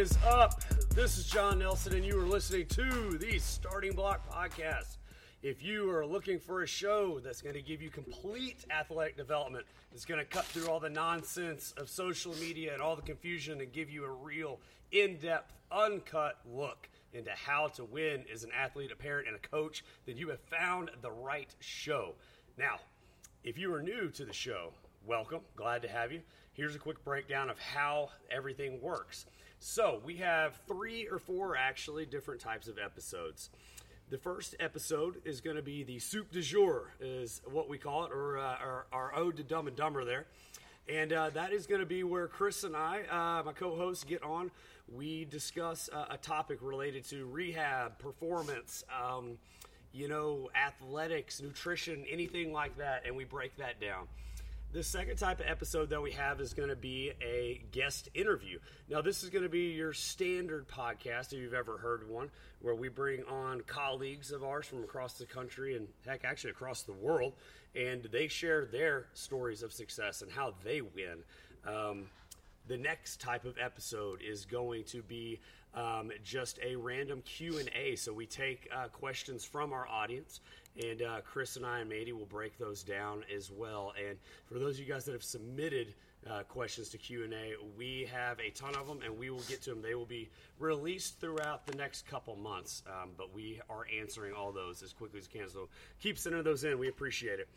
is up? This is John Nelson, and you are listening to the Starting Block Podcast. If you are looking for a show that's going to give you complete athletic development, it's going to cut through all the nonsense of social media and all the confusion and give you a real, in depth, uncut look into how to win as an athlete, a parent, and a coach, then you have found the right show. Now, if you are new to the show, welcome. Glad to have you. Here's a quick breakdown of how everything works. So, we have three or four actually different types of episodes. The first episode is going to be the soup du jour, is what we call it, or uh, our, our ode to Dumb and Dumber there. And uh, that is going to be where Chris and I, uh, my co hosts, get on. We discuss uh, a topic related to rehab, performance, um, you know, athletics, nutrition, anything like that, and we break that down. The second type of episode that we have is going to be a guest interview. Now, this is going to be your standard podcast, if you've ever heard one, where we bring on colleagues of ours from across the country and, heck, actually across the world, and they share their stories of success and how they win. Um, the next type of episode is going to be um, just a random q&a so we take uh, questions from our audience and uh, chris and i and Mandy will break those down as well. And for those of you guys that have submitted uh, questions to q&a we have a ton of them and we will get to them they will be released throughout the next couple months um, but we are answering all those as quickly as we can. So keep sending those in. We appreciate it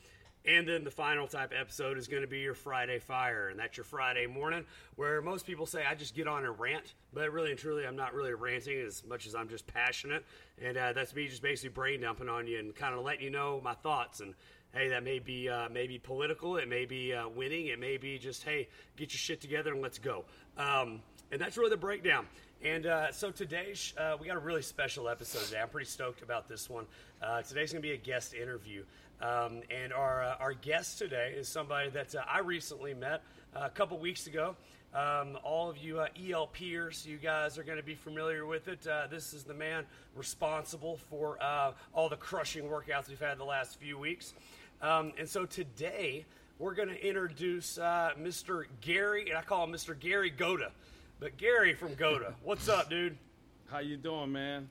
and then the final type episode is going to be your Friday Fire, and that's your Friday morning, where most people say I just get on and rant, but really and truly, I'm not really ranting as much as I'm just passionate, and uh, that's me just basically brain dumping on you and kind of letting you know my thoughts. And hey, that may be uh, maybe political, it may be uh, winning, it may be just hey, get your shit together and let's go. Um, and that's really the breakdown. And uh, so today, uh, we got a really special episode today. I'm pretty stoked about this one. Uh, today's going to be a guest interview. Um, and our, uh, our guest today is somebody that uh, I recently met uh, a couple weeks ago. Um, all of you uh, ELPers, you guys are going to be familiar with it. Uh, this is the man responsible for uh, all the crushing workouts we've had the last few weeks. Um, and so today, we're going to introduce Mr. Gary, and I call him Mr. Gary GOATA. But Gary from GOATA, what's up, dude? How you doing, man?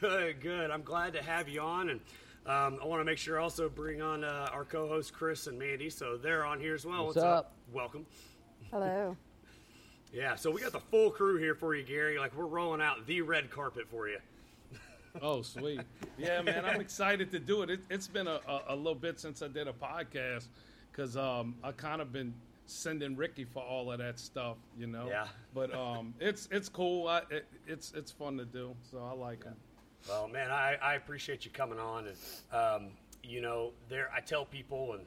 Good, good. I'm glad to have you on, and um, I want to make sure I also bring on uh, our co-host Chris and Mandy, so they're on here as well. What's, What's up? up? Welcome. Hello. yeah, so we got the full crew here for you, Gary. Like we're rolling out the red carpet for you. oh, sweet. Yeah, man, I'm excited to do it. it has been a, a, a, little bit since I did a podcast because um, I kind of been sending Ricky for all of that stuff, you know. Yeah. But um, it's it's cool. I, it, it's it's fun to do, so I like yeah. it. Well, man, I, I appreciate you coming on, and um, you know, there I tell people, and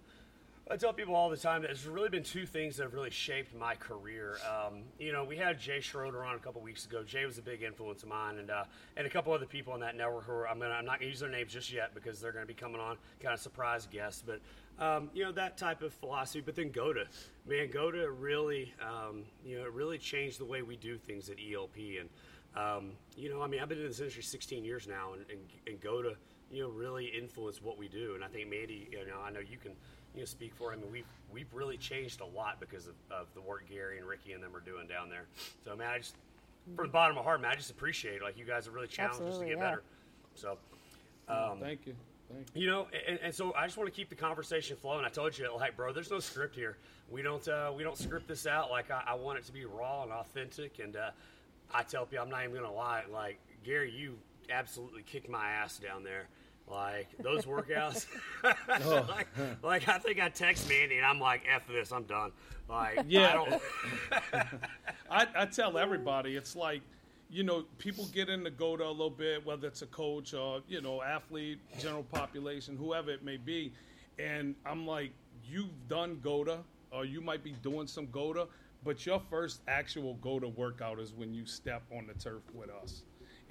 I tell people all the time that there's really been two things that have really shaped my career. Um, you know, we had Jay Schroeder on a couple weeks ago. Jay was a big influence of mine, and uh, and a couple other people on that network who are, I'm gonna I'm not gonna use their names just yet because they're gonna be coming on, kind of surprise guests, but. Um, you know that type of philosophy, but then GOATA, man, GOATA really, um, you know, it really changed the way we do things at ELP, and um, you know, I mean, I've been in this industry 16 years now, and, and, and GOATA, you know, really influence what we do. And I think Mandy, you know, I know you can, you know, speak for him. I mean, we've we've really changed a lot because of, of the work Gary and Ricky and them are doing down there. So, man, I just from the bottom of my heart, man, I just appreciate it. Like you guys have really challenged Absolutely, us to get yeah. better. So, um, thank you. Thank you. You know, and, and, so I just want to keep the conversation flowing. I told you, like, bro, there's no script here. We don't uh, we don't script this out. Like, I, I, want it to be raw and authentic, and uh, I tell people, I'm not even gonna lie. Like Gary, you absolutely kicked my ass down there. Like those workouts, oh. like, like, I think I text Mandy and I'm like, "F this, I'm done." Like, yeah, I, I, I tell everybody it's like, you know, people get into GOATA a little bit, whether it's a coach or you know, athlete, general population, whoever it may be, and I'm like, you've done GOATA, or you might be doing some GOATA, but your first actual GOATA workout is when you step on the turf with us.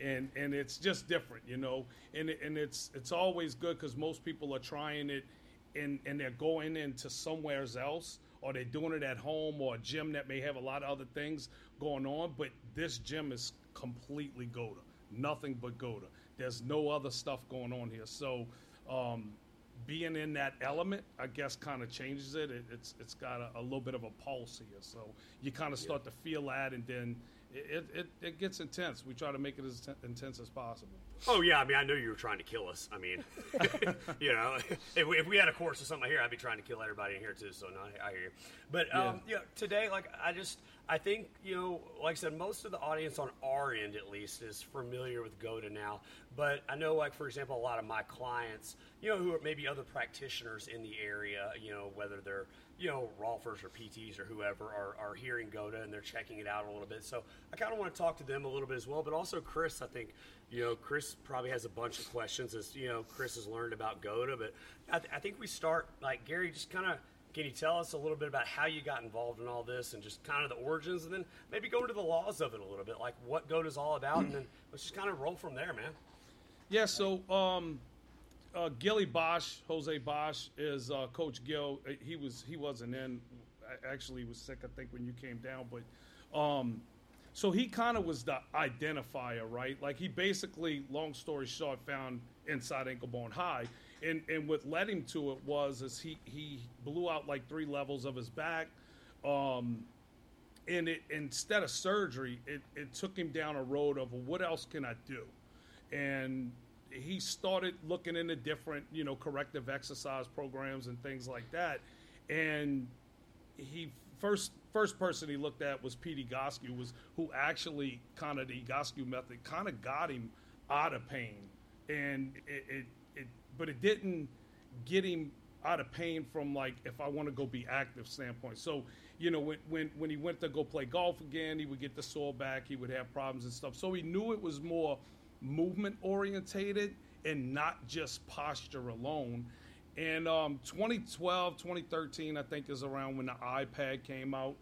And, and it's just different, you know, and and it's it's always good because most people are trying it, and and they're going into somewhere else, or they're doing it at home or a gym that may have a lot of other things going on. But this gym is completely GOATA, nothing but GOATA. There's no other stuff going on here. So um, being in that element, I guess, kind of changes it. it. it's it's got a, a, little bit of a pulse here, so you kind of start yeah. to feel that, and then it, it, it gets intense. We try to make it as t- intense as possible. Oh yeah, I mean, I knew you were trying to kill us. I mean, you know, if we, if we had a course or something here, I'd be trying to kill everybody in here too. So no, I, I hear you. But um, Yeah. know, today, like, I just, I think, you know, like I said, most of the audience on our end, at least, is familiar with GOATA now. But I know, like, for example, a lot of my clients, you know, who are maybe other practitioners in the area, you know, whether they're you know, Rolfers or PTs or whoever are, are hearing GOATA and they're checking it out a little bit. So I kind of want to talk to them a little bit as well. But also, Chris, I think, you know, Chris probably has a bunch of questions as, you know, Chris has learned about GOATA. But I, th- I think we start, like, Gary, just kind of, can you tell us a little bit about how you got involved in all this and just kind of the origins and then maybe go into the laws of it a little bit, like what GOATA is all about? And then let's just kind of roll from there, man. Yeah, so um, uh, Gilly Bosch, Jose Bosch, is uh, Coach Gil. Uh, He was he wasn't in. a- Actually, was sick, I think, when you came down. But um, so he kind of was the identifier, right? Like he basically, long story short, found inside ankle bone high, and and what led him to it was is he he blew out like three levels of his back. Um, and it instead of surgery, it, it took him down a road of well, what else can I do? And he started looking into different, you know, corrective exercise programs and things like that. And he first first person he looked at was Pete Egoscue, was who actually kind of the Egoscue method kind of got him out of pain, and it, it, it but it didn't get him out of pain from like if I want to go be active standpoint. So you know when when when he went to go play golf again, he would get the sore back, he would have problems and stuff. So he knew it was more movement orientated and not just posture alone. And um, 2012, 2013, I think, is around when the iPad came out.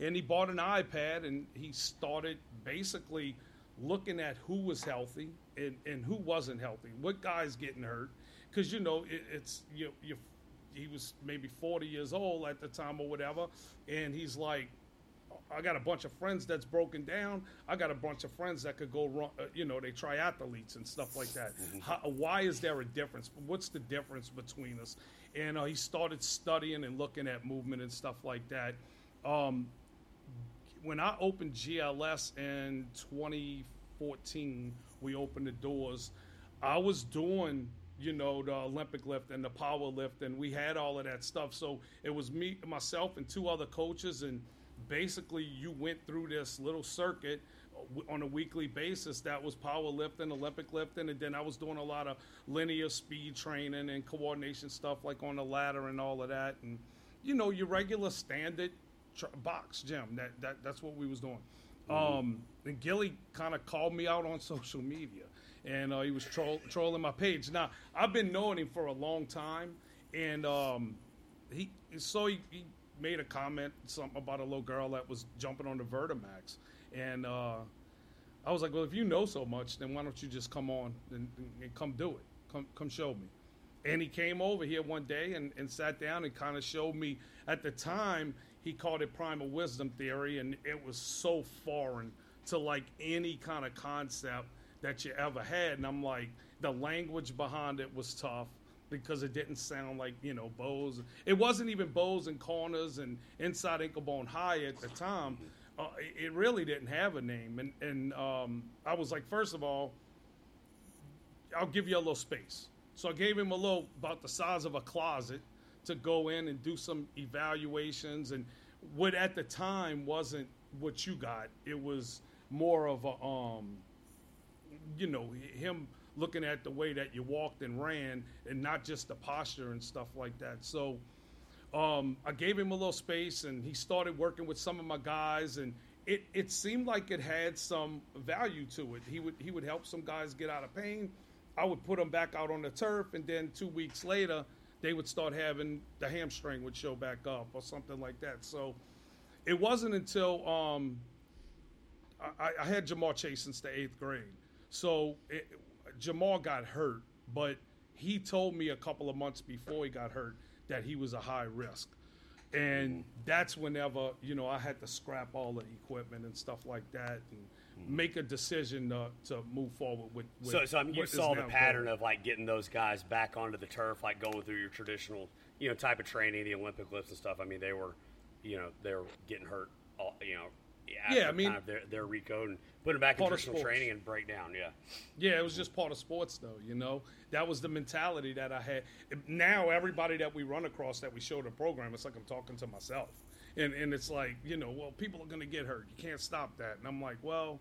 And he bought an iPad and he started basically looking at who was healthy and, and who wasn't healthy, what guys getting hurt. Because, you know, it, it's, you, you, he was maybe 40 years old at the time or whatever. And he's like, I got a bunch of friends that's broken down. I got a bunch of friends that could go run, uh, you know, they triathletes and stuff like that. How, why is there a difference? What's the difference between us? And uh, he started studying and looking at movement and stuff like that. Um, when I opened GLS in 2014, we opened the doors. I was doing, you know, the Olympic lift and the power lift, and we had all of that stuff. So it was me, myself, and two other coaches, and basically you went through this little circuit on a weekly basis that was power lifting olympic lifting and then i was doing a lot of linear speed training and coordination stuff like on the ladder and all of that and you know your regular standard tr- box gym that, that that's what we was doing um, and gilly kind of called me out on social media and uh, he was troll- trolling my page now i've been knowing him for a long time and um, he so he, he made a comment something about a little girl that was jumping on the Vertimax, and uh, I was like, well, if you know so much, then why don't you just come on and, and come do it? Come come show me. And he came over here one day and, and sat down and kind of showed me. At the time, he called it primal wisdom theory, and it was so foreign to like any kind of concept that you ever had. And I'm like, the language behind it was tough because it didn't sound like you know bows. It wasn't even bows and corners and inside ankle bone high at the time. Uh, it really didn't have a name, and and um, I was like, first of all, I'll give you a little space. So I gave him a little about the size of a closet to go in and do some evaluations, and what at the time wasn't what you got. It was more of a um, you know him looking at the way that you walked and ran and not just the posture and stuff like that. So um, i gave him a little space and he started working with some of my guys and it, it seemed like it had some value to it. He would he would help some guys get out of pain. I would put them back out on the turf and then two weeks later they would start having the hamstring would show back up or something like that. So it wasn't until um, I, I had Jamal Chase since the eighth grade. So it, Jamal got hurt, but he told me a couple of months before he got hurt that he was a high risk. And that's whenever, you know, I had to scrap all the equipment and stuff like that and make a decision to, to move forward with. with So, so I mean, you saw the pattern called- of like getting those guys back onto the turf, like going through your traditional, you know, type of training, the Olympic lifts and stuff. I mean, they were, you know, they were getting hurt, all, you know, Yeah, I mean, kind of their, their recode and put them back in Part of traditional sports. training and breakdown. Yeah, Yeah, it was just part of sports, though. You know, that was the mentality that I had. Now, everybody that we run across that we show the program, it's like I'm talking to myself, and and it's like you know, well, people are going to get hurt. You can't stop that, and I'm like, well,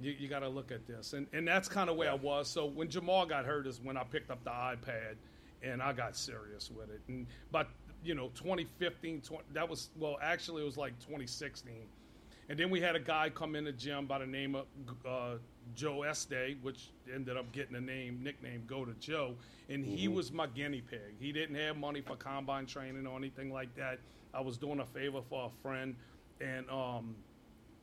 you, you got to look at this, and and that's kind of where I was. So when Jamal got hurt is when I picked up the iPad, and I got serious with it. And but you know, 2015, 20, that was well, actually, it was like 2016. And then we had a guy come in the gym by the name of uh, Joe Este, which ended up getting the name nickname GOATA Joe, and he was my guinea pig. He didn't have money for combine training or anything like that. I was doing a favor for a friend, and um,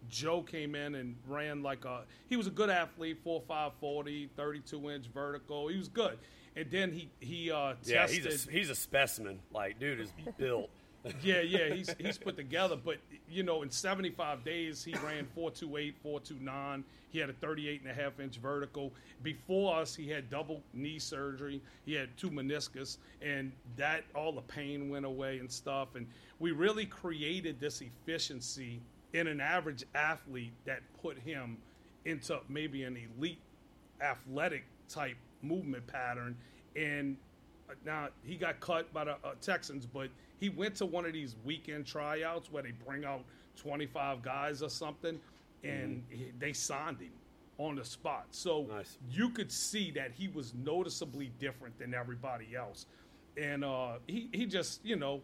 Joe came in and ran like a. He was a good athlete, four five forty, 32 inch vertical. He was good, and then he he uh, yeah, tested. he's a, he's a specimen. Like, dude is built. Yeah, yeah, he's he's put together. But you know, in 75 days, he ran 428, 429. He had a 38 and a half inch vertical. Before us, he had double knee surgery. He had two meniscus, and that all the pain went away and stuff. And we really created this efficiency in an average athlete that put him into maybe an elite athletic type movement pattern. And now he got cut by the uh, Texans, but he went to one of these weekend tryouts where they bring out 25 guys or something, and he, they signed him on the spot. So Nice. you could see that he was noticeably different than everybody else. And uh, he, he just, you know,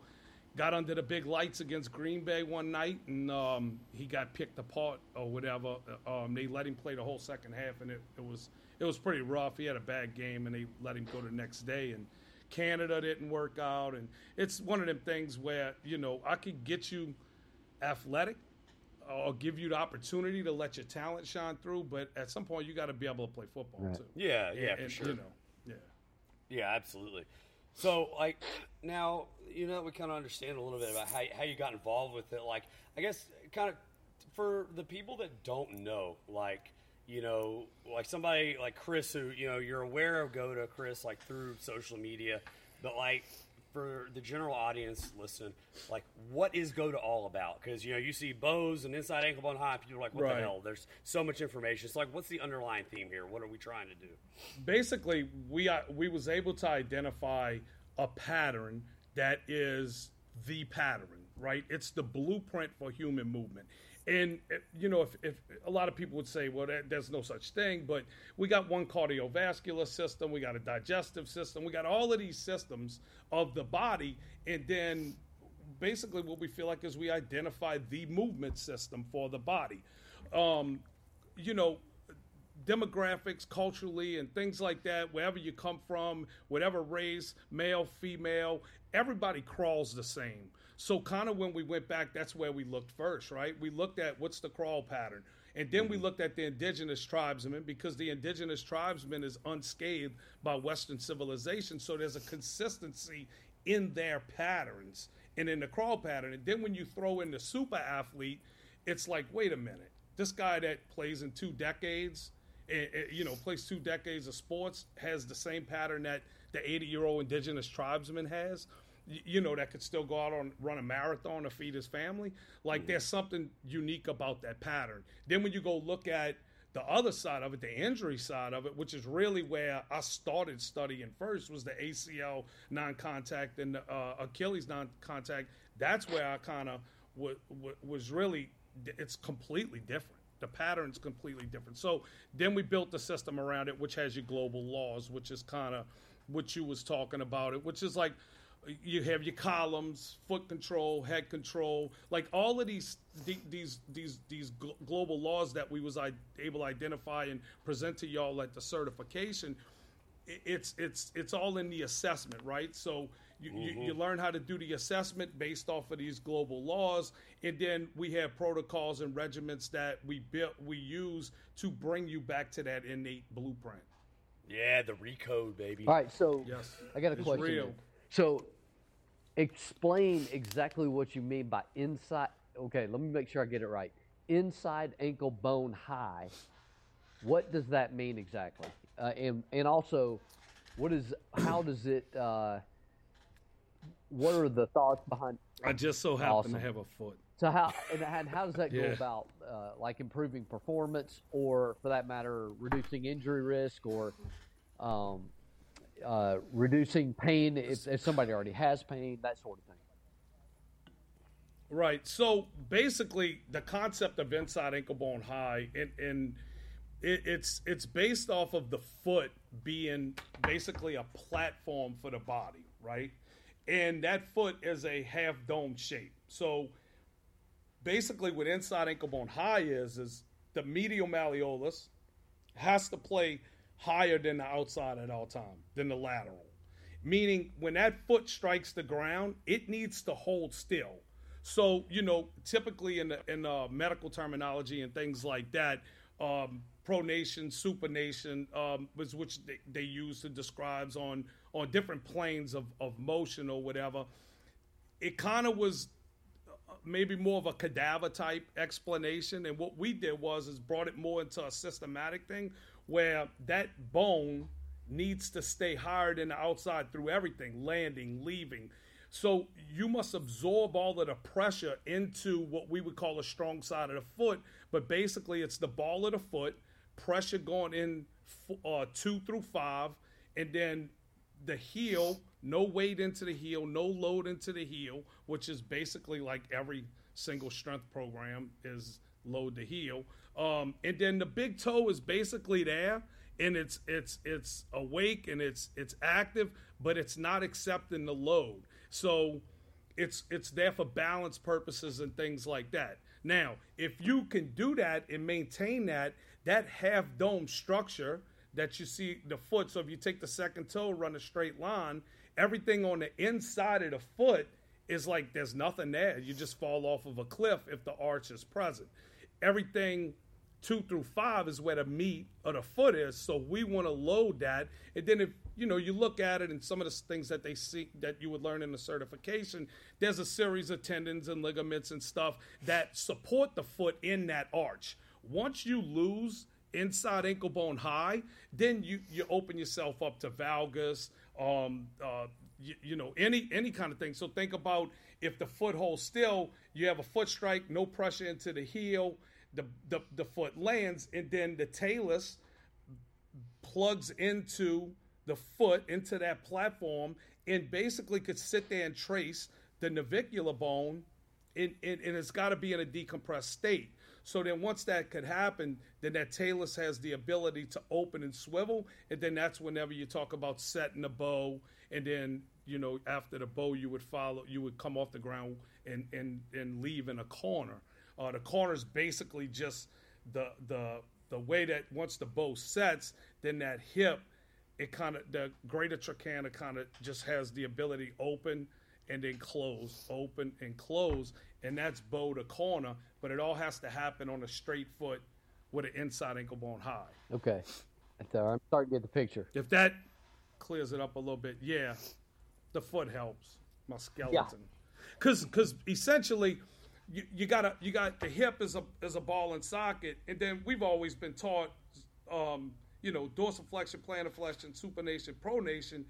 got under the big lights against Green Bay one night, and um, he got picked apart or whatever. Um, they let him play the whole second half, and it, it was it was pretty rough. He had a bad game, and they let him go the next day. And Canada didn't work out, and it's one of them things where you know I could get you athletic or give you the opportunity to let your talent shine through, but at some point you got to be able to play football Right. too. Yeah, yeah, and, for and, sure. You know, yeah. Yeah, absolutely. So, like, now you know we kind of understand a little bit about how how you got involved with it. Like, I guess kind of for the people that don't know, like, you know, like somebody like Chris, who you know you're aware of GOATA Chris like through social media, but like for the general audience listening, like, what is GOATA all about? Because you know you see bows and inside ankle bone high, people are like, what Right. the hell? There's so much information. It's like, what's the underlying theme here? What are we trying to do? basically we uh, we was able to identify a pattern that is the pattern right it's the blueprint for human movement and uh, you know if, if a lot of people would say well that, there's no such thing but we got one cardiovascular system we got a digestive system we got all of these systems of the body. And then basically what we feel like is we identify the movement system for the body. Um, you know demographics culturally and things like that wherever you come from whatever race male female everybody crawls the same so kind of when we went back that's where we looked first right? We looked at what's the crawl pattern and then we looked at the indigenous tribesmen because the indigenous tribesmen is unscathed by western civilization so there's a consistency in their patterns and in the crawl pattern. And then when you throw in the super athlete it's like wait a minute this guy that plays in two decades eh, eh, you know plays two decades of sports has the same pattern that the 80 year old indigenous tribesman has you know that could still go out on run a marathon to feed his family. Like there's something unique about that pattern. Then when you go look at the other side of it the injury side of it which is really where i started studying first was the acl non-contact and the uh, achilles non-contact. That's where i kind of w- w- was really it's completely different. The pattern's completely different. So then we built the system around it which has your global laws which is kind of what you was talking about it which is like you have your columns foot control head control like all of these these these these global laws that we was able to identify and present to y'all at the certification it's it's it's all in the assessment, right? So you, you, you mm-hmm. learn how to do the assessment based off of these global laws, and then we have protocols and regiments that we built we use to bring you back to that innate blueprint. Yeah, the recode, baby. All right, so Yes, I got a it's question. real. So, explain exactly what you mean by inside. Okay, let me make sure I get it right. Inside ankle bone high. What does that mean exactly? Uh, and and also, what is how does it? Uh, what are the thoughts behind? I just so happen Awesome. to have a foot. So how and, and how does that go about, uh, like improving performance, or for that matter, reducing injury risk, or um, uh, reducing pain if, if somebody already has pain, that sort of thing. Right. So basically, the concept of inside ankle bone high, and, and it, it's it's based off of the foot being basically a platform for the body, right? And that foot is a half dome shape. So basically, what inside ankle bone high is is the medial malleolus has to play higher than the outside at all time than the lateral. Meaning, when that foot strikes the ground, it needs to hold still. So, you know, typically in the, in uh, medical terminology and things like that, um, pronation, supination, um, was which they, they use to describes on on different planes of, of motion or whatever. It kind of was uh, maybe more of a cadaver type explanation, and what we did was is brought it more into a systematic thing where that bone needs to stay than the outside through everything, landing, leaving. So you must absorb all of the pressure into what we would call a strong side of the foot, but basically it's the ball of the foot, pressure going in uh, two through five, and then the heel, no weight into the heel, no load into the heel, which is basically like every single strength program is load the heel. Um, and then the big toe is basically there and it's it's it's awake and it's it's active, but it's not accepting the load. So it's it's there for balance purposes and things like that. Now, if you can do that and maintain that that half dome structure that you see the foot, so if you take the second toe, run a straight line, everything on the inside of the foot is like there's nothing there. You just fall off of a cliff if the arch is present. Everything two through five is where the meat of the foot is. So we want to load that. And then if you know you look at it and some of the things that they see that you would learn in the certification, there's a series of tendons and ligaments and stuff that support the foot in that arch. Once you lose inside ankle bone high, then you you open yourself up to valgus, um, uh, you, you know any any kind of thing. So think about if the foot holds still, you have a foot strike, no pressure into the heel the, the, the foot lands, and then the talus plugs into the foot, into that platform, and basically could sit there and trace the navicular bone, and, and, and it's got to be in a decompressed state. So then, once that could happen, then that talus has the ability to open and swivel, and then that's whenever you talk about setting the bow, and then you know after the bow, you would follow, you would come off the ground and and and leave in a corner. Uh, the corner is basically just the the the way that once the bow sets, then that hip, it kind of the greater trochanter kind of just has the ability open and then close, open and close, and that's bow to corner. But it all has to happen on a straight foot with an inside ankle bone high. Okay, so I'm starting to get the picture. If that clears it up a little bit, yeah, the foot helps my skeleton. Because because essentially you, you gotta you got the hip is a is a ball and socket, and then we've always been taught, um, you know, dorsiflexion, plantar flexion, supination, pronation,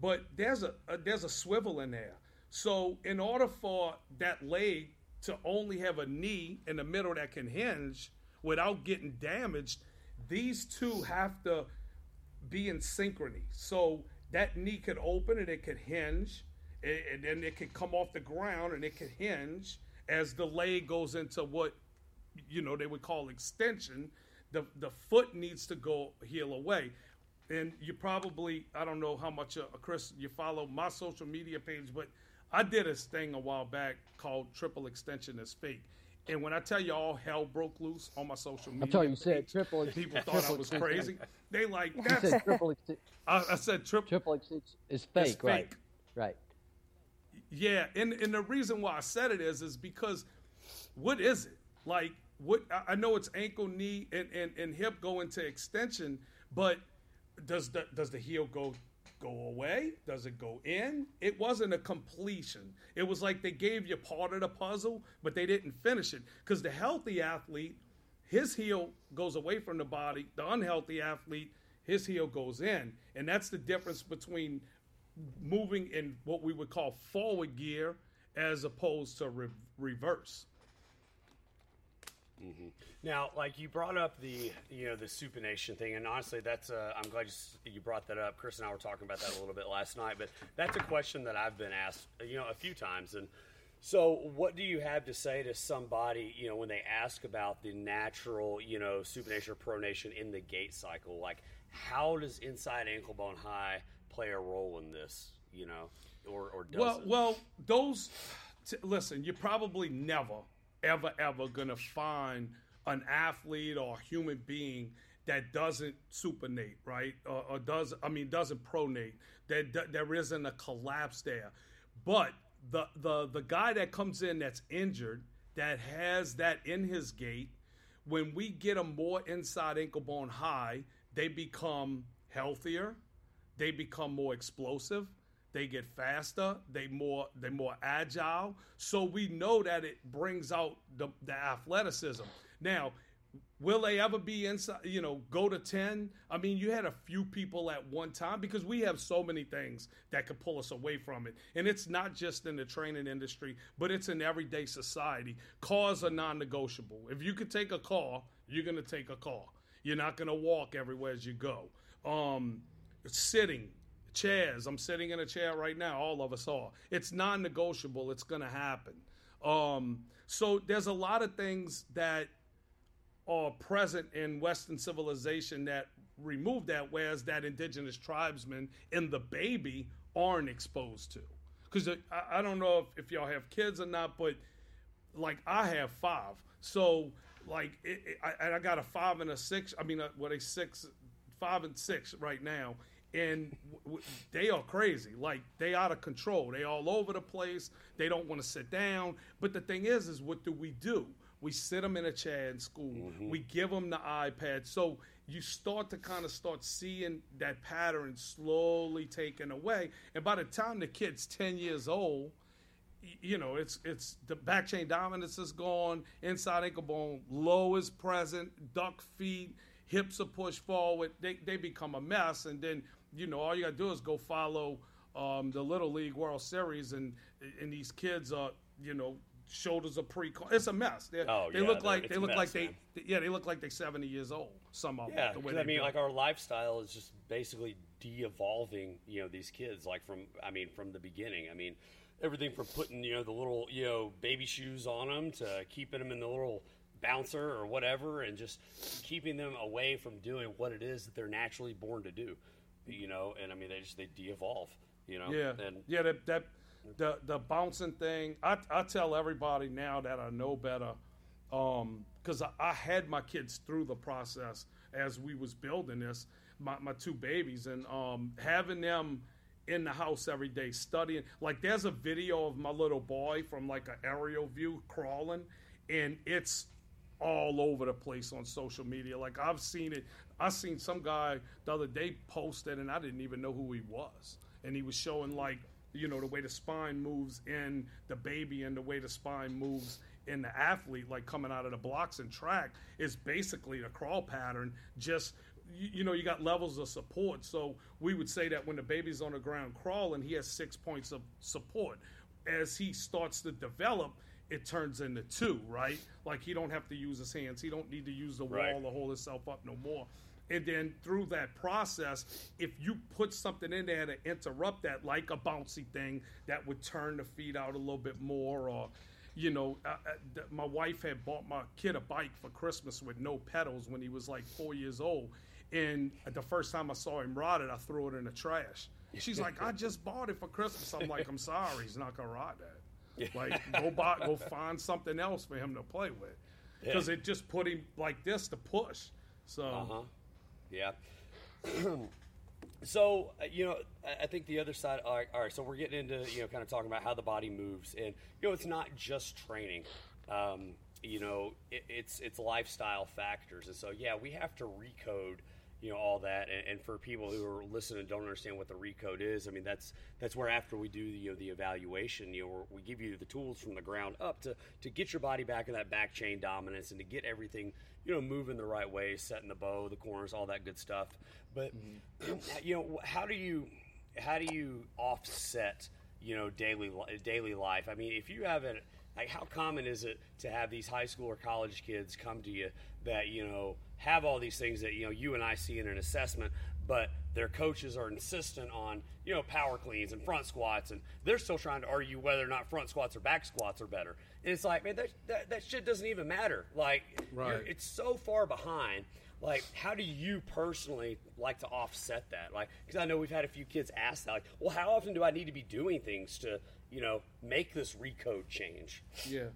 but there's a, a there's a swivel in there. So in order for that leg to only have a knee in the middle that can hinge without getting damaged, these two have to be in synchrony. So that knee could open and it could hinge, and and then it could come off the ground and it could hinge as the leg goes into what you know they would call extension. The the foot needs to go heel away. And you probably I don't know how much uh, Chris you follow my social media page, but I did this thing a while back called triple extension is fake. And when I tell you all hell broke loose on my social media, I'm sorry, you said triple People thought I was crazy. They like that's. said triple I, I said triple. triple extension is fake, right? fake. Right. Yeah, and and the reason why I said it is is because what is it like? What I- know it's ankle, knee, and, and, and hip go into extension, but does the does the heel go go away? Does it go in? It wasn't a completion. It was like they gave you part of the puzzle, but they didn't finish it. Because the healthy athlete, his heel goes away from the body. The unhealthy athlete, his heel goes in, and that's the difference between moving in what we would call forward gear as opposed to re- reverse. Now, like you brought up the you know the supination thing, and honestly, that's uh, I'm glad you, you brought that up. Chris and I were talking about that a little bit last night, but that's a question that I've been asked you know a few times. And so, what do you have to say to somebody you know when they ask about the natural you know supination or pronation in the gait cycle? Like, how does inside ankle bone high play a role in this? You know, or or does Well, it? well, those. T- listen, you're probably never, ever, ever gonna find an athlete or a human being that doesn't supinate, right? Or, or does I mean doesn't pronate? That that there isn't a collapse there, but the the the guy that comes in that's injured that has that in his gait, when we get them more inside ankle bone high, they become healthier they become more explosive they get faster they more they more agile. So we know that it brings out the, the athleticism. Now will they ever be inside you know go to 10 i mean you had a few people at one time because we have so many things that could pull us away from it. And it's not just in the training industry but it's in everyday society. Cars are non-negotiable. If you could take a car you're going to take a car. You're not going to walk everywhere as you go. Um, sitting chairs i'm sitting in a chair right now all of us are it's non-negotiable it's going to happen um, so there's a lot of things that are present in Western civilization that remove that, whereas that indigenous tribesmen and the baby aren't exposed to. Because I, I don't know if, if y'all have kids or not, but like I have five, so like it, it, I, I got a five and a six. I mean, uh, what a six, five and six right now, and w- w- they are crazy. Like they out of control. They all over the place. They don't want to sit down. But the thing is, is what do we do? We sit them in a chair in school. Mm-hmm. We give them the iPad. So you start to kind of start seeing that pattern slowly taken away. And by the time the kid's 10 years old, you know, it's it's the back chain dominance is gone, inside ankle bone low is present, duck feet, hips are pushed forward. They they become a mess, and then you know all you gotta do is go follow um, the Little League World Series, and and these kids are you know shoulders are pre. It's a mess. They're, Oh, they yeah, look like they look mess, like they man. yeah they look like they're seventy years old. Some of them. Yeah, the way 'cause they I mean, like our lifestyle is just basically de-evolving. You know, these kids, like from I mean, from the beginning. I mean, everything from putting you know the little you know baby shoes on them to keeping them in the little bouncer or whatever, and just keeping them away from doing what it is that they're naturally born to do. You know, and I mean, they just they de-evolve. You know, Yeah, and yeah. That that the the bouncing thing. I I tell everybody now that I know better, because I, I had my kids through the process as we was building this. My my two babies and um having them in the house every day studying. Like there's a video of my little boy from like an aerial view crawling, and it's all over the place on social media. Like I've seen it. I seen some guy the other day posted, and I didn't even know who he was, and he was showing like you know the way the spine moves in the baby and the way the spine moves in the athlete, like coming out of the blocks and track, is basically the crawl pattern. Just you, you know, you got levels of support. So we would say that when the baby's on the ground crawling, he has six points of support. As he starts to develop, it turns into two, right? Like he don't have to use his hands. He don't need to use the wall Right. to hold himself up no more. And then through that process, if you put something in there to interrupt that, like a bouncy thing that would turn the feet out a little bit more, or you know, uh, uh, th- my wife had bought my kid a bike for Christmas with no pedals when he was like four years old. And the first time I saw him ride it, I threw it in the trash. She's like, I just bought it for Christmas. I'm like, I'm sorry, he's not gonna ride that. Like, go buy, go find something else for him to play with, because it just put him like this to push. So Uh-huh. Yeah. so uh, you know, I- I think the other side. All right, all right, so we're getting into you know, kind of talking about how the body moves, and you know, it's not just training. Um, you know, it, it's it's lifestyle factors, and so yeah, we have to recode. You know all that, and, and for people who are listening and don't understand what the recode is, I mean that's that's where after we do the, you know, the evaluation, you know, we're- we give you the tools from the ground up to to get your body back in that back chain dominance and to get everything you know moving the right way, setting the bow, the corners, all that good stuff. But mm-hmm. you know, how do you how do you offset you know daily daily life? I mean, if you have an like how common is it to have these high school or college kids come to you that you know have all these things that you know you and I see in an assessment, but their coaches are insistent on you know power cleans and front squats, and they're still trying to argue whether or not front squats or back squats are better. And it's like, man, that that, that shit doesn't even matter. Like, Right. you're- it's so far behind. Like, how do you personally like to offset that? Like, because I know we've had a few kids ask that. Like, well, how often do I need to be doing things to you know make this recode change? Yeah.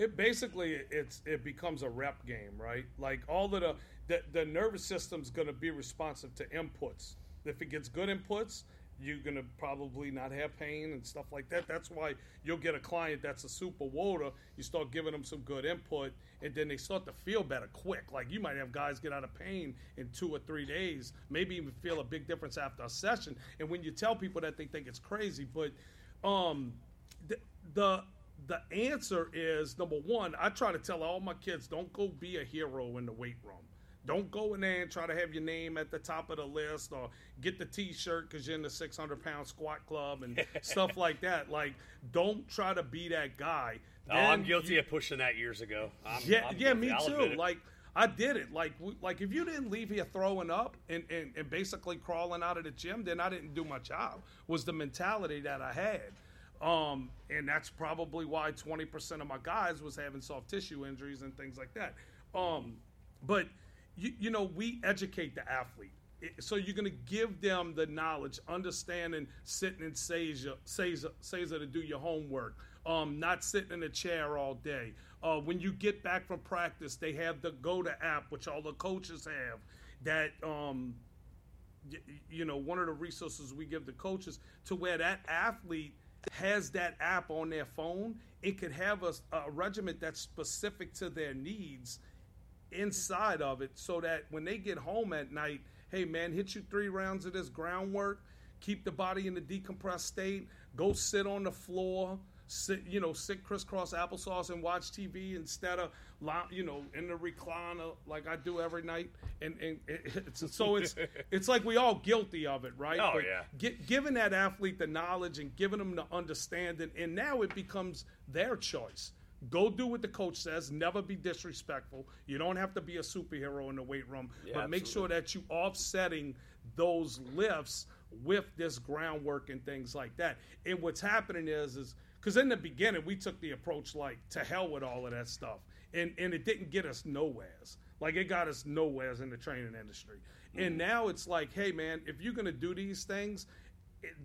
It basically it's it becomes a rep game, right? Like all of the the, the nervous system's going to be responsive to inputs. If it gets good inputs, you're going to probably not have pain and stuff like that. That's why you'll get a client that's a super WOATA. You start giving them some good input, and then they start to feel better quick. Like you might have guys get out of pain in two or three days, maybe even feel a big difference after a session. And when you tell people that, they think it's crazy. But um, the, the the answer is number one. I try to tell all my kids, don't go be a hero in the weight room. Don't go in there and try to have your name at the top of the list or get the T-shirt because you're in the 600 pound squat club and stuff like that. Like, don't try to be that guy. Oh, I'm guilty you- of pushing that years ago. I'm, yeah, I'm yeah, me too. Like I did it. Like we, like if you didn't leave here throwing up and, and, and basically crawling out of the gym, then I didn't do my job. Was the mentality that I had. Um, and that's probably why 20% of my guys was having soft tissue injuries and things like that. Um, but you, you know, we educate the athlete. So you're going to give them the knowledge, understanding, sitting in Caesar to do your homework, um, not sitting in a chair all day. Uh, when you get back from practice, they have the GOATA app, which all the coaches have. That um, you know, one of the resources we give the coaches to where that athlete has that app on their phone. It could have a, a regiment that's specific to their needs inside of it so that when they get home at night, hey man, hit you three rounds of this groundwork, keep the body in the decompressed state, go sit on the floor, sit, you know, sit crisscross applesauce and watch TV instead of, you know, in the recliner uh, like I do every night. And, and it's, so it's it's like we all guilty of it, right? Oh, yeah. gi- giving that athlete the knowledge and giving them the understanding, and now it becomes their choice. Go do what the coach says. Never be disrespectful. You don't have to be a superhero in the weight room, Yeah, but make sure that you offsetting those lifts with this groundwork and things like that. And what's happening is, is because in the beginning we took the approach like to hell with all of that stuff, and and it didn't get us nowheres. Like it got us nowheres in the training industry. And mm-hmm. now it's like, hey man, if you're gonna do these things,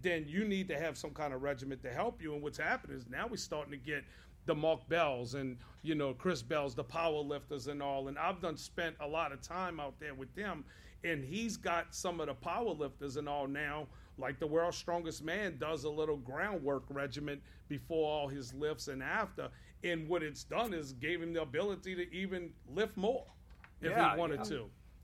then you need to have some kind of regiment to help you. And what's happening is now we're starting to get the Mark Bells and you know Chris Bells, the power lifters and all. And I've done spent a lot of time out there with them, and he's got some of the power lifters and all now. Like the world's strongest man does a little groundwork regiment before all his lifts and after. And what it's done is gave him the ability to even lift more if Yeah, he wanted yeah. to.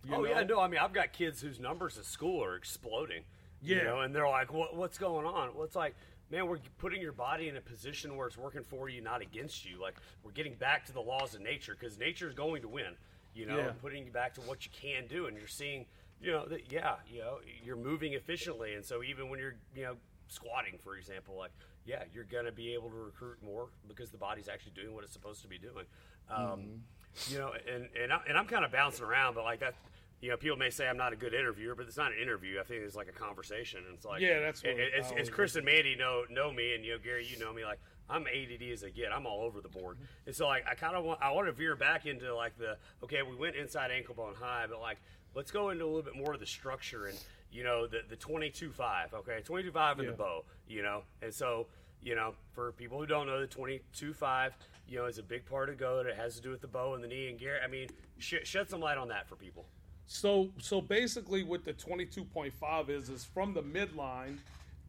you oh yeah, know? no. I mean, I've got kids whose numbers at school are exploding. You Yeah. know, and they're like, what, "What's going on?" Well, it's like, man, we're putting your body in a position where it's working for you, not against you. Like we're getting back to the laws of nature because nature is going to win. You know, Yeah. and putting you back to what you can do, and you're seeing, you know, that yeah, you know, you're moving efficiently, and so even when you're, you know, squatting, for example, like yeah, you're gonna be able to recruit more because the body's actually doing what it's supposed to be doing. Um, You know, and and, I, and I'm kind of bouncing around, but like that. You know, people may say I'm not a good interviewer, but it's not an interview. I think it's like a conversation. And it's like, Yeah, that's what it, it's, Chris and Mandy know know me, and you know Gary, you know me. Like I'm ADD as I get. I'm all over the board, and so like I kind of want I want to veer back into like the okay, we went inside ankle bone high, but like let's go into a little bit more of the structure and you know the the 22 5 okay 22 5 in Yeah. the bow you know and so you know for people who don't know the 22 5 you know is a big part of GOATA it has to do with the bow and the knee and gear i mean sh- shed some light on that for people So so basically, what the twenty two point five is is from the midline.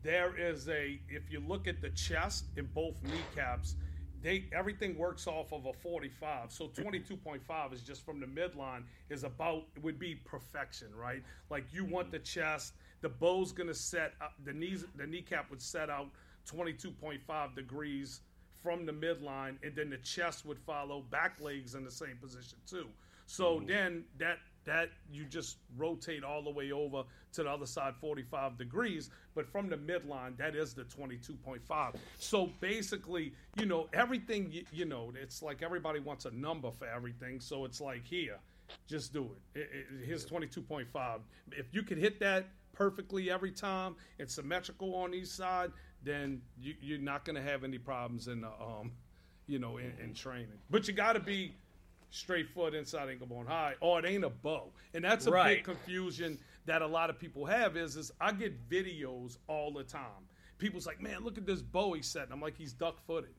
There is a if you look at the chest in both kneecaps, they everything works off of a forty five. So twenty two point five is just from the midline is about it would be perfection, right? Like you want the chest, the bow's gonna set up, the knees the kneecap would set out twenty two point five degrees from the midline, and then the chest would follow, back legs in the same position too. So mm-hmm. then that that you just rotate all the way over to the other side 45 degrees but from the midline that is the 22.5 so basically you know everything you, you know it's like everybody wants a number for everything so it's like here just do it, it, it here's 22.5 if you could hit that perfectly every time and symmetrical on each side then you, you're not going to have any problems in the um you know in, in training. But you got to be straight foot inside ankle bone high, or it ain't a bow. And that's a Right. big confusion that a lot of people have is is I get videos all the time. People's like, man, look at this bow he's setting. I'm like, he's duck footed.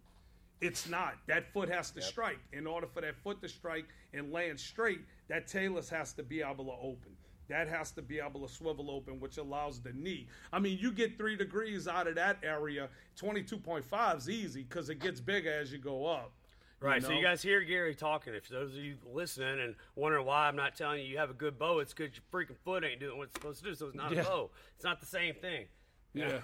It's not. That foot has to strike. In order for that foot to strike and land straight, that talus has to be able to open. That has to be able to swivel open, which allows the knee. I mean, you get three degrees out of that area. 22.5 is easy because it gets bigger as you go up. Right. So you guys hear Gary talking. If those of you listening and wondering why I'm not telling you you have a good bow, it's because your freaking foot ain't doing what it's supposed to do. So it's not Yeah. a bow. It's not the same thing. Yeah.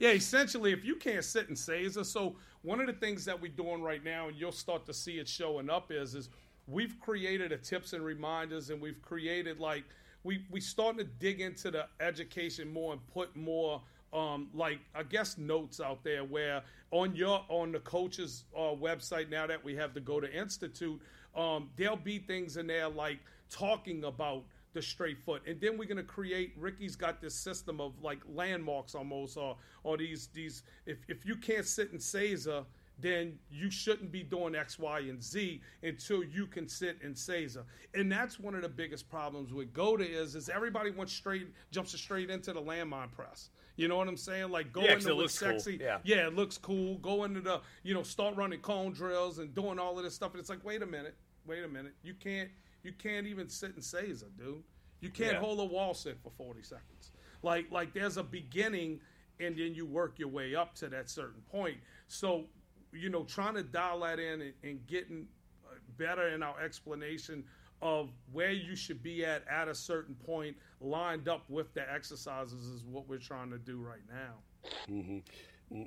yeah, essentially, if you can't sit and Caesar, so one of the things that we're doing right now, and you'll start to see it showing up, is is we've created a tips and reminders, and we've created like we we starting to dig into the education more and put more um, like I guess notes out there where on your on the coach's uh, website now that we have to GOATA institute, um, there'll be things in there like talking about the straight foot, and then we're gonna create. Ricky's got this system of like landmarks almost, or or these these. If if you can't sit in Caesar, then you shouldn't be doing X, Y, and Z until you can sit in Caesar. And that's one of the biggest problems with GOATA is is everybody wants straight jumps straight into the landmine press. You know what I'm saying? Like go Yeah, into what's looks cool. sexy. Yeah. yeah, it looks cool. Go into the you know start running cone drills and doing all of this stuff. And it's like wait a minute, wait a minute. You can't you can't even sit in Caesar, dude. You can't Yeah. hold a wall sit for 40 seconds. Like like there's a beginning and then you work your way up to that certain point. So, you know, trying to dial that in and, and getting uh, better in our explanation of where you should be at at a certain point lined up with the exercises is what we're trying to do right now. Mm-hmm.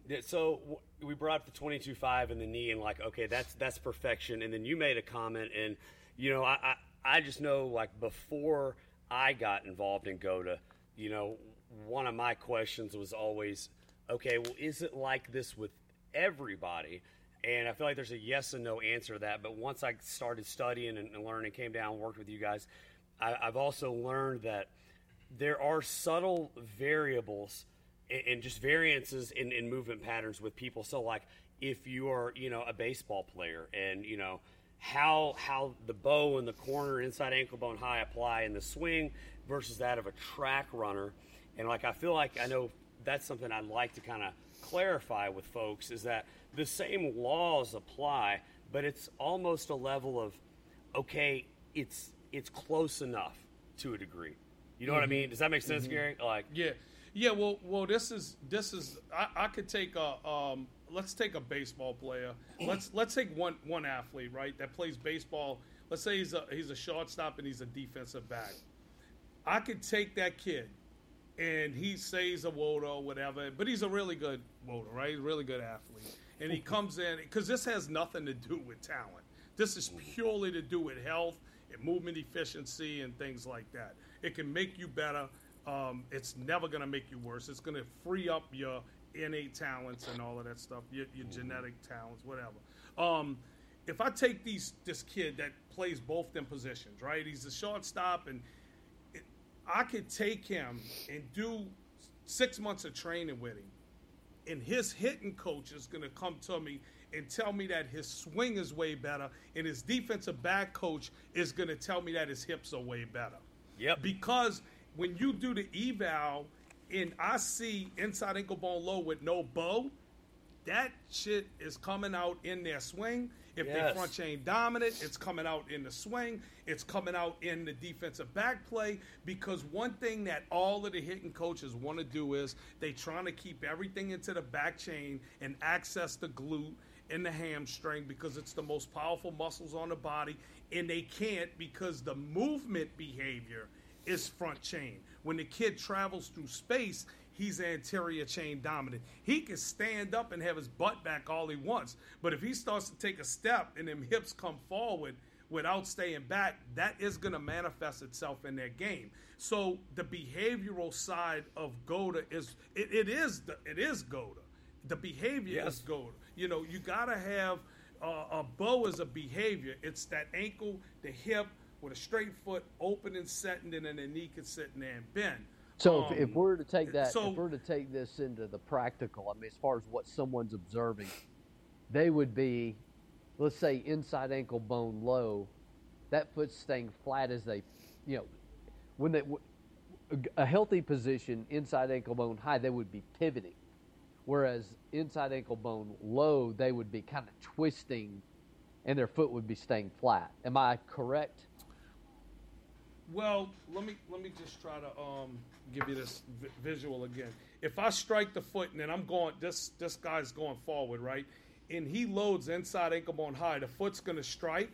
Yeah, So we brought up the 22.5 and the knee, and like, okay, that's that's perfection. And then you made a comment, and you know, I I, I just know like before I got involved in GOATA, you know, one of my questions was always, okay, well, is it like this with everybody? And I feel like there's a yes and no answer to that. But once I started studying and, and learning, came down, and worked with you guys, I, I've also learned that there are subtle variables and, and just variances in, in movement patterns with people. So, like, if you are, you know, a baseball player and, you know, how how the bow and the corner inside ankle bone high apply in the swing versus that of a track runner. And, like, I feel like I know that's something I'd like to kind of clarify with folks is that the same laws apply, but it's almost a level of, okay, it's it's close enough to a degree. You know what I mean? Mm-hmm. Does that make sense, mm-hmm. Gary? Like, Yeah, yeah. Well, well, this is this is. I, I could take a. Um, let's take a baseball player. Mm. Let's let's take one one athlete right that plays baseball. Let's say he's a he's a shortstop and he's a defensive back. I could take that kid, and he says a WOATA or whatever, but he's a really good WOATA, right? He's a really good athlete, and he comes in because this has nothing to do with talent. This is purely to do with health and movement efficiency and things like that. It can make you better. Um, it's never going to make you worse. It's going to free up your innate talents and all of that stuff, your, your genetic talents, whatever. Um, if I take these this kid that plays both them positions, right? He's a shortstop, and I could take him and do six months of training with him, and his hitting coach is going to come to me and tell me that his swing is way better, and his defensive back coach is going to tell me that his hips are way better. Yep. Because when you do the eval and I see inside ankle bone low with no bow, that shit is coming out in their swing. If Yes. they front chain dominant, it's coming out in the swing. It's coming out in the defensive back play because one thing that all of the hitting coaches want to do is they trying to keep everything into the back chain and access the glute and the hamstring because it's the most powerful muscles on the body and they can't because the movement behavior is front chain. When the kid travels through space, he's anterior chain dominant. He can stand up and have his butt back all he wants, but if he starts to take a step and them hips come forward, without staying back, that is going to manifest itself in their game. So the behavioral side of GOATA is it, it is the, it is GOATA. The behavior Yes. is GOATA. You know, you got to have uh, a bow as a behavior. It's that ankle, the hip, with a straight foot, open and setting, and then the knee can sit in there and bend. So if, if Um, we're to take that, so- if we're to take this into the practical, I mean, as far as what someone's observing, they would be, let's say, inside ankle bone low. That foot's staying flat as they, you know, when they a healthy position inside ankle bone high, they would be pivoting, whereas inside ankle bone low, they would be kind of twisting, and their foot would be staying flat. Am I correct? Well, let me let me just try to um, give you this vi- visual again. If I strike the foot and then I'm going, this this guy's going forward, right? And he loads inside ankle bone high, the foot's going to strike,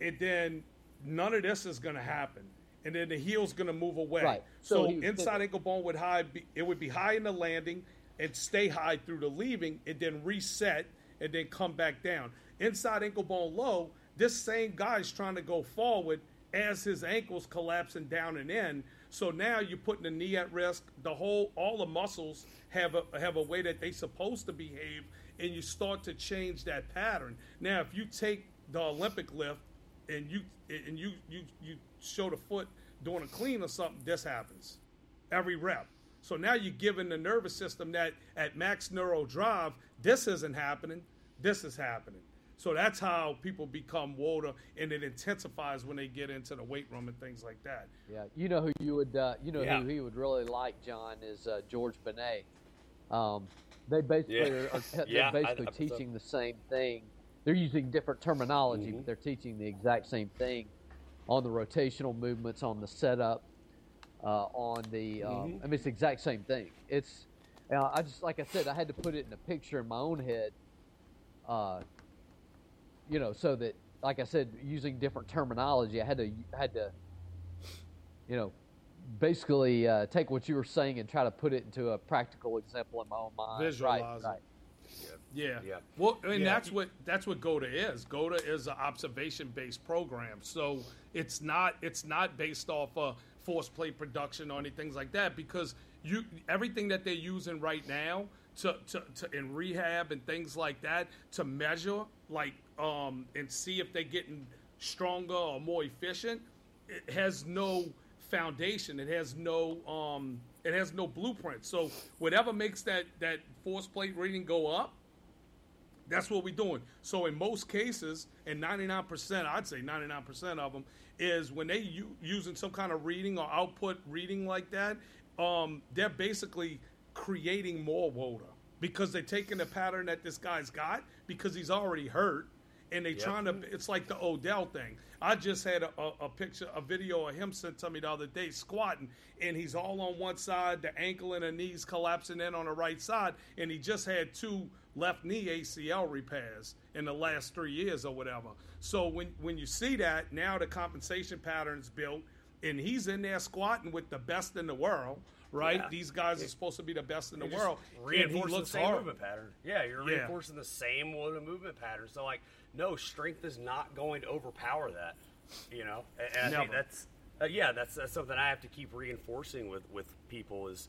and then none of this is going to happen, and then the heel's going to move away. Right. So, So inside ankle bone would high, be, it would be high in the landing and stay high through the leaving, and then reset and then come back down. Inside ankle bone low, this same guy's trying to go forward as his ankles collapsing down and in. So now you're putting the knee at risk. The whole, all the muscles have a have a way that they're supposed to behave, and you start to change that pattern. Now, if you take the Olympic lift and you and you you you show the foot doing a clean or something, this happens every rep. So now you're giving the nervous system that at max neuro drive, this isn't happening, this is happening. So that's how people become WOATA, and it intensifies when they get into the weight room and things like that. Yeah, you know who you would, uh, you know Yeah. who he would really like, John, is uh, George Benet. Um, they basically Yeah. are, are they're Yeah, I- basically I- teaching the same thing. They're using different terminology, Mhm. but they're teaching the exact same thing on the rotational movements, on the setup, uh, on the. Um, Mhm. I mean, it's the exact same thing. It's. Uh, I just like I said, I had to put it in a picture in my own head. Uh, you know, so that, like I said, using different terminology, I had to had to, you know, basically uh, take what you were saying and try to put it into a practical example in my own mind. Visualize right, it. right. Yeah. Yeah. Well, and Yeah. that's what that's what GOATA is. GOATA is an observation based program. So it's not it's not based off of force plate production or anything like that because you everything that they're using right now to, to, to in rehab and things like that to measure like um and see if they're getting stronger or more efficient it has no foundation it has no um it has no blueprint so whatever makes that that force plate reading go up that's what we're doing. So in most cases, and 99%, I'd say 99% of them, is when they u- using some kind of reading or output reading like that, um, they're basically creating more WOATA because they're taking the pattern that this guy's got because he's already hurt, and they Yep. trying to. It's like the Odell thing. I just had a, a, a picture, a video of him sent to me the other day squatting, and he's all on one side, the ankle and the knees collapsing in on the right side, and he just had two left knee ACL repairs in the last three years or whatever. So when when you see that, now the compensation pattern's built, and he's in there squatting with the best in the world, right? Yeah. These guys are supposed to be the best in the You're world, and he reinforcing looks the same hard. movement pattern. Yeah, you're Yeah. reinforcing the same WOATA movement pattern. So like, no, strength is not going to overpower that. You know, and, and that's uh, yeah, that's, that's something I have to keep reinforcing with with people is.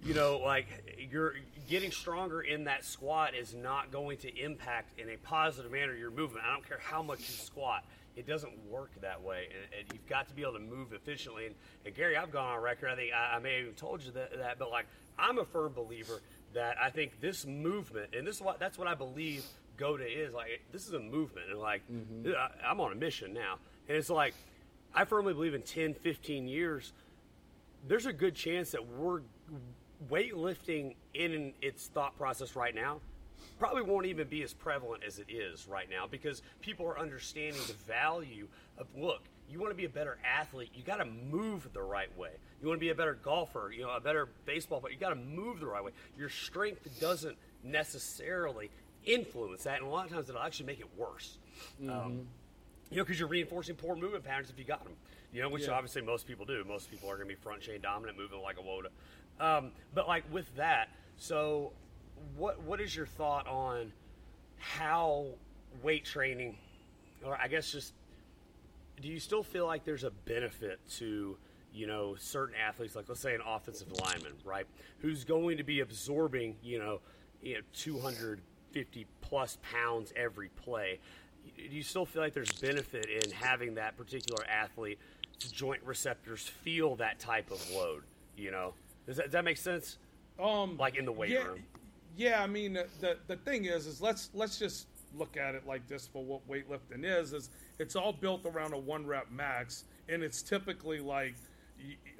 You know, like you're getting stronger in that squat is not going to impact in a positive manner your movement. I don't care how much you squat; it doesn't work that way, and, and you've got to be able to move efficiently. And, and Gary, I've gone on record. I think I, I may have even told you that, that, but like I'm a firm believer that I think this movement, and this is what that's what I believe GOATA is. Like this is a movement, and like mm-hmm. I, I'm on a mission now, and it's like I firmly believe in 10, 15 years, there's a good chance that we're weightlifting in its thought process right now probably won't even be as prevalent as it is right now because people are understanding the value of look you want to be a better athlete you got to move the right way you want to be a better golfer you know a better baseball player you got to move the right way your strength doesn't necessarily influence that and a lot of times it'll actually make it worse um, you know, because you're reinforcing poor movement patterns if you got them. You know, which Yeah. obviously most people do. Most people are going to be front chain dominant, moving like a WOATA. Um, but like with that, so what what is your thought on how weight training, or I guess just do you still feel like there's a benefit to you know certain athletes, like let's say an offensive lineman, right, who's going to be absorbing you know, you know 250 plus pounds every play? Do you still feel like there's benefit in having that particular athlete's joint receptors feel that type of load? You know, does that, does that make sense? Um, like in the weight yeah, room. Yeah, I mean the, the the thing is is let's let's just look at it like this for what weightlifting is is it's all built around a one rep max and it's typically like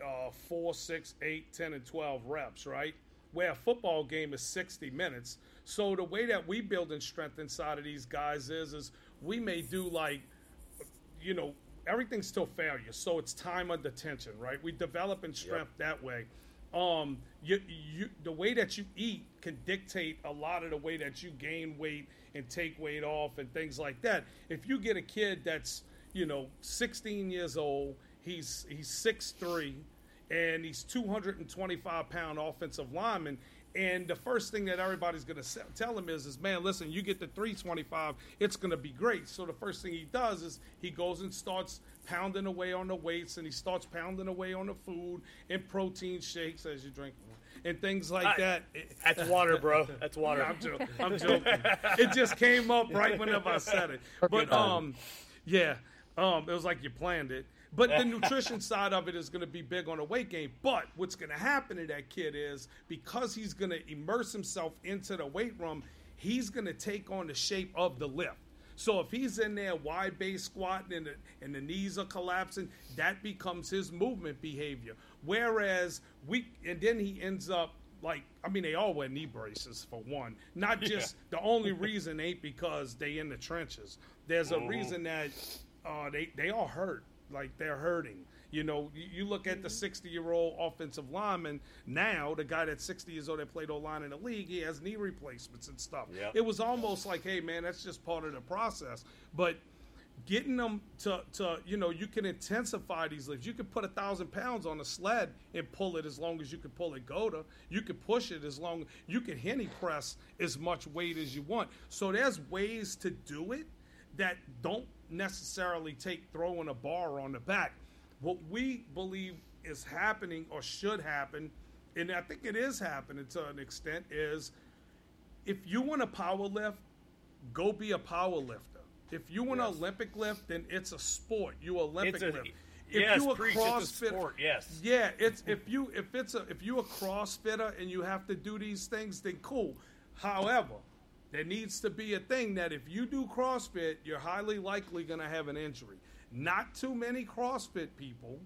uh, four, six, eight, ten, and twelve reps, right? Where a football game is sixty minutes. So the way that we build in strength inside of these guys is is we may do like you know everything's still failure, so it's time under tension, right? We develop in strength yep. that way um, you, you, the way that you eat can dictate a lot of the way that you gain weight and take weight off and things like that. If you get a kid that's, you know, 16 years old, he's he's 6'3", and he's 225 pound offensive lineman, and the first thing that everybody's going to tell him is, is man, listen, you get the 325, it's going to be great. So the first thing he does is he goes and starts pounding away on the weights, and he starts pounding away on the food and protein shakes as you drink and things like I, that. That's water, bro. That's water. I'm, joking. I'm joking. it just came up right whenever I said it. But um, yeah, um, it was like you planned it. But the nutrition side of it is going to be big on a weight gain. But what's going to happen to that kid is because he's going to immerse himself into the weight room, he's going to take on the shape of the lift. So if he's in there wide base squatting and the, and the knees are collapsing, that becomes his movement behavior. Whereas we, and then he ends up like I mean they all wear knee braces for one. Not just yeah. the only reason ain't because they in the trenches. There's a mm-hmm. reason that uh, they they all hurt like they're hurting. You know, you, look at the mm-hmm. 60 year old offensive lineman now, the guy that's 60 years old that played O line in the league, he has knee replacements and stuff. Yep. It was almost like, hey, man, that's just part of the process. But getting them to, to you know, you can intensify these lifts. You can put a thousand pounds on a sled and pull it as long as you can pull it GOATA. You can push it as long you can henny press as much weight as you want. So there's ways to do it that don't necessarily take throwing a bar on the back. What we believe is happening or should happen, and I think it is happening to an extent, is if you want a power lift, go be a power lifter. If you want yes. an Olympic lift, then it's a sport. You Olympic a, lift. If yes, you a preach, CrossFit, a sport, yes. Yeah, it's if you if it's a if you a CrossFitter and you have to do these things, then cool. However, there needs to be a thing that if you do CrossFit, you're highly likely going to have an injury. Not too many CrossFit people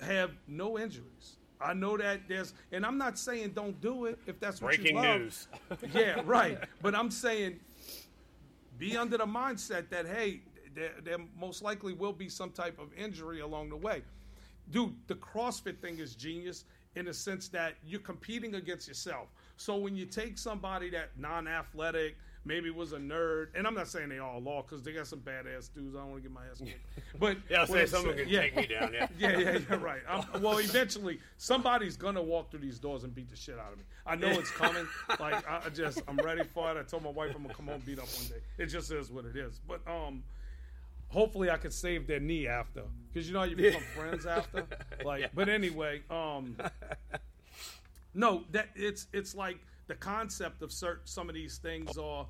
have no injuries. I know that there's, and I'm not saying don't do it if that's what Breaking you love. Breaking news. yeah, right. But I'm saying be under the mindset that hey, there, there most likely will be some type of injury along the way. Dude, the CrossFit thing is genius in the sense that you're competing against yourself. So when you take somebody that non-athletic, maybe was a nerd, and I'm not saying they all are because they got some badass dudes. I don't want to get my ass kicked, but yeah, I'll say someone can yeah. take me down. Yeah, yeah, yeah, yeah right. I'm, well, eventually somebody's gonna walk through these doors and beat the shit out of me. I know it's coming. like I just, I'm ready for it. I told my wife I'm gonna come home beat up one day. It just is what it is. But um hopefully I could save their knee after, because you know you become friends after. Like, yeah. but anyway, um, no, that it's it's like the concept of certain some of these things are,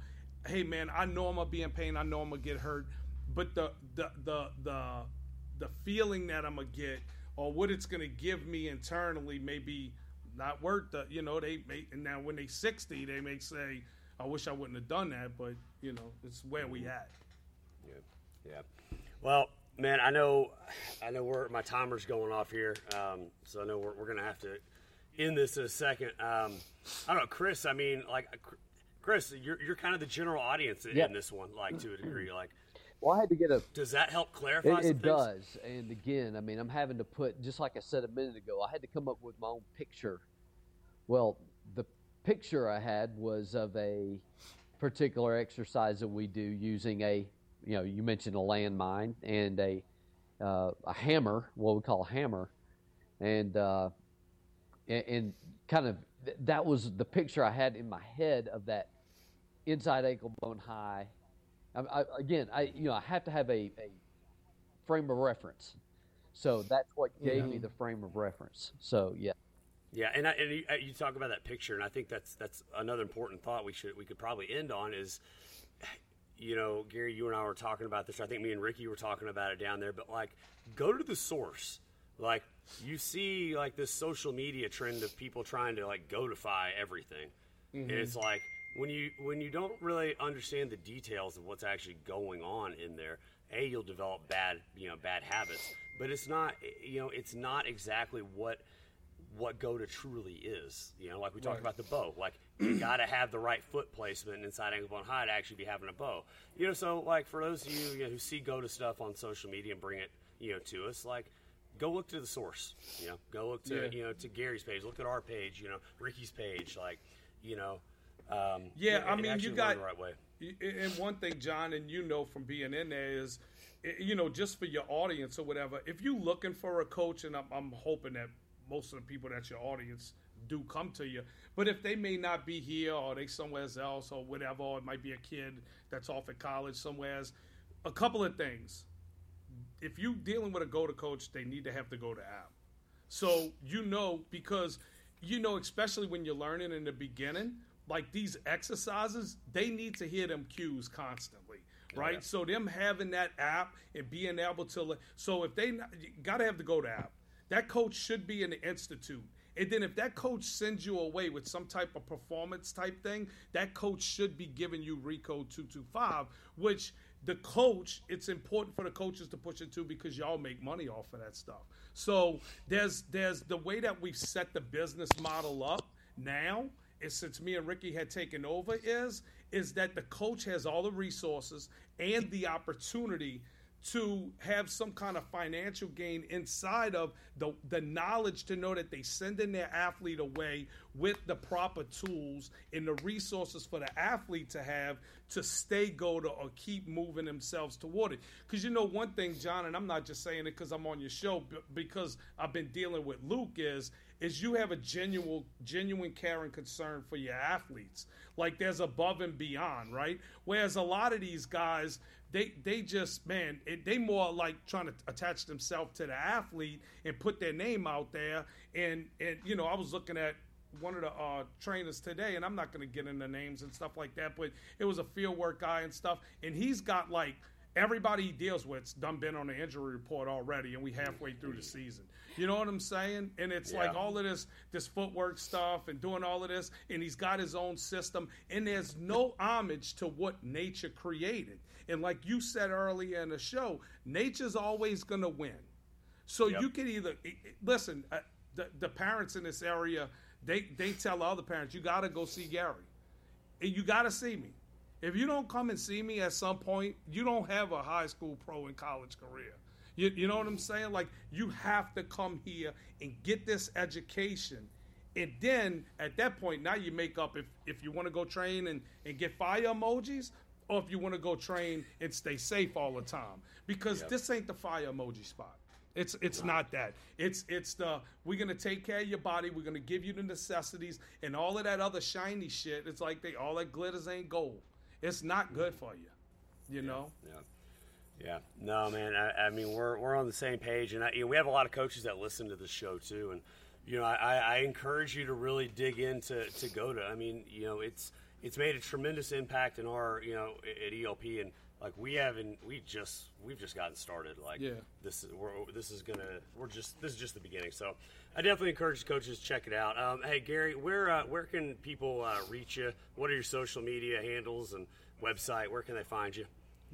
hey man, I know I'm gonna be in pain, I know I'm gonna get hurt, but the the the the the feeling that I'm gonna get or what it's gonna give me internally may be not worth the you know they may and now when they 60 they may say I wish I wouldn't have done that, but you know it's where we at. Yeah. Well, man, I know, I know where my timer's going off here, um, so I know we're, we're gonna have to end this in a second. Um, I don't know, Chris. I mean, like, Chris, you're you're kind of the general audience in, in this one, like to a degree, like. Well, I had to get a. Does that help clarify? It, it does, and again, I mean, I'm having to put just like I said a minute ago. I had to come up with my own picture. Well, the picture I had was of a particular exercise that we do using a you know, you mentioned a landmine and a uh, a hammer, what we call a hammer, and uh, and, and kind of th- that was the picture I had in my head of that inside ankle bone high. I, I, again, I you know I have to have a, a frame of reference. So that's what gave Mm-hmm. me the frame of reference. So yeah. Yeah, and, I, and you, uh, you talk about that picture, and I think that's that's another important thought we should we could probably end on is, you know, Gary, you and I were talking about this. I think me and Ricky were talking about it down there. But like, go to the source. Like, you see like this social media trend of people trying to like godify everything, and it's like when you when you don't really understand the details of what's actually going on in there. A, you'll develop bad you know bad habits, but it's not you know it's not exactly what what GOATA truly is. You know, like we talked Right. about the bow. Like you got to have the right foot placement inside Anglebone High to actually be having a bow. You know, so like for those of you, you know, who see GOATA stuff on social media and bring it, you know, to us, like go look to the source. You know, go look to Yeah. you know to Gary's page, look at our page, you know, Ricky's page, like you know. Um, Yeah, I mean, you got the right way. And one thing, John, and you know from being in there is, you know, just for your audience or whatever, if you're looking for a coach, and I'm, I'm hoping that most of the people that's your audience do come to you, but if they may not be here or they somewhere else or whatever, or it might be a kid that's off at college somewhere, a couple of things. If you dealing with a GOATA coach, they need to have the GOATA app. So you know because you know especially when you're learning in the beginning, like these exercises, they need to hear them cues constantly, right? yeah. So them having that app and being able to so if they got to have the GOATA app. That coach should be in the institute. And then if that coach sends you away with some type of performance type thing, that coach should be giving you Rico 225, which the coach, it's important for the coaches to push it to because y'all make money off of that stuff. So there's there's the way that we've set the business model up now is since me and Ricky had taken over is is that the coach has all the resources and the opportunity to have some kind of financial gain inside of the the knowledge to know that they sending their athlete away with the proper tools and the resources for the athlete to have to stay GOATA or keep moving themselves toward it. Because you know one thing, John, and I'm not just saying it because I'm on your show, but because I've been dealing with Luke is is you have a genuine genuine care and concern for your athletes. Like there's above and beyond, right? Whereas a lot of these guys, they they just man, it, they more like trying to attach themselves to the athlete and put their name out there. And and you know, I was looking at one of the uh, trainers today, and I'm not going to get into names and stuff like that, but it was a field work guy and stuff, and he's got like everybody he deals with's done been on the injury report already, and we halfway through the season. You know what I'm saying? And it's like all of this this footwork stuff and doing all of this, and he's got his own system, and there's no homage to what nature created. And like you said earlier in the show, nature's always going to win. So Yep. you can either listen. Uh, the, the parents in this area, they they tell other parents, you got to go see Gary, and you got to see me. If you don't come and see me at some point, you don't have a high school pro and college career. You, you know what I'm saying? Like you have to come here and get this education. And then at that point, now you make up if, if you want to go train and, and get fire emojis or if you want to go train and stay safe all the time. Because Yep. this ain't the fire emoji spot. It's it's not that. It's it's the we're gonna take care of your body. We're gonna give you the necessities and all of that other shiny shit. It's like they all that glitters ain't gold. It's not good for you. You know. Yeah. Yeah. No, man. I, I mean, we're, we're on the same page, and I, you know, we have a lot of coaches that listen to the show too. And you know, I, I encourage you to really dig into to GOATA. I mean, you know, it's it's made a tremendous impact in our you know at ELP, and like we haven't we just we've just gotten started. Like Yeah. this is we're, this is gonna we're just this is just the beginning. So I definitely encourage coaches to check it out. Um, hey Gary, where uh, where can people uh, reach you? What are your social media handles and website? Where can they find you?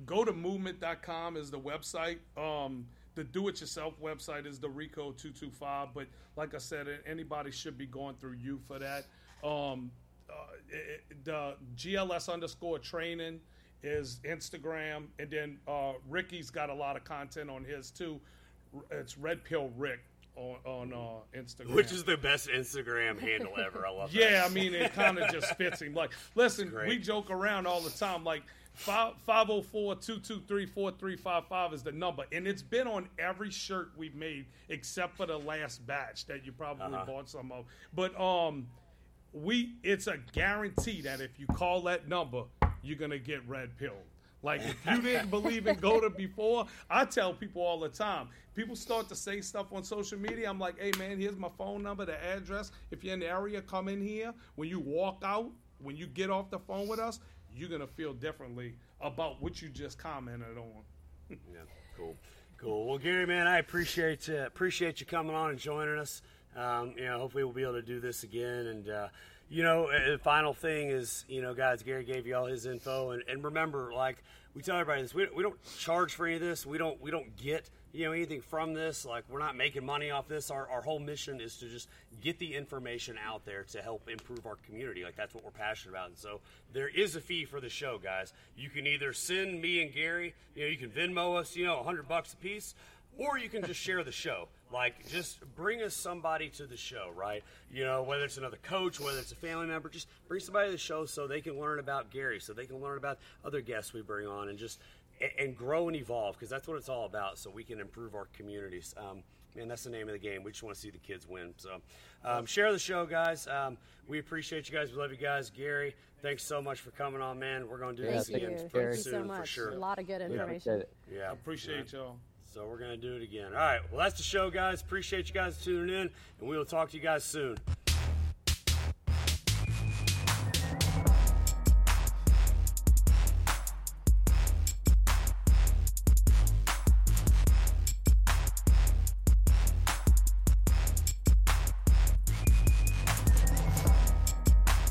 go to movement.com is the website. Um, the do it yourself website is the Rico 225. But like I said, anybody should be going through you for that. Um, uh, it- the GLS underscore training is Instagram. And then uh, Ricky's got a lot of content on his too. It's Red Pill Rick on, on uh, Instagram. Which is the best Instagram handle ever. I love that. Yeah, I mean, it kind of just fits him. Like, listen, we joke around all the time. Like, 504-223-4355 is the number. And it's been on every shirt we've made except for the last batch that you probably Uh-huh. bought some of. But um, we it's a guarantee that if you call that number, you're going to get red pill. Like if you didn't believe in GOATA before, I tell people all the time. People start to say stuff on social media. I'm like, hey man, here's my phone number, the address. If you're in the area, come in here. When you walk out, when you get off the phone with us, you're gonna feel differently about what you just commented on. yeah, cool, cool. Well, Gary, man, I appreciate uh, appreciate you coming on and joining us. Um, you know, hopefully we'll be able to do this again. And uh, you know, the final thing is, you know, guys, Gary gave you all his info, and, and remember, like we tell everybody this, we, we don't charge for any of this. We don't we don't get you know anything from this. Like we're not making money off this. Our, our whole mission is to just get the information out there to help improve our community. Like that's what we're passionate about. And so there is a fee for the show guys. You can either send me and gary you know you can venmo us you know 100 bucks a piece or you can just share the show like just bring us somebody to the show right you know whether it's another coach whether it's a family member just bring somebody to the show so they can learn about gary so they can learn about other guests we bring on and just and grow and evolve because that's what it's all about so we can improve our communities um, and that's the name of the game we just want to see the kids win so um, share the show guys um, we appreciate you guys we love you guys gary thanks so much for coming on man we're going to do Yeah, this thank again you. pretty Thank you so much. for sure A lot of good information. Yeah, information. appreciate it. yeah I appreciate y'all. So we're going to do it again. All right well that's the show guys. Appreciate you guys tuning in and we will talk to you guys soon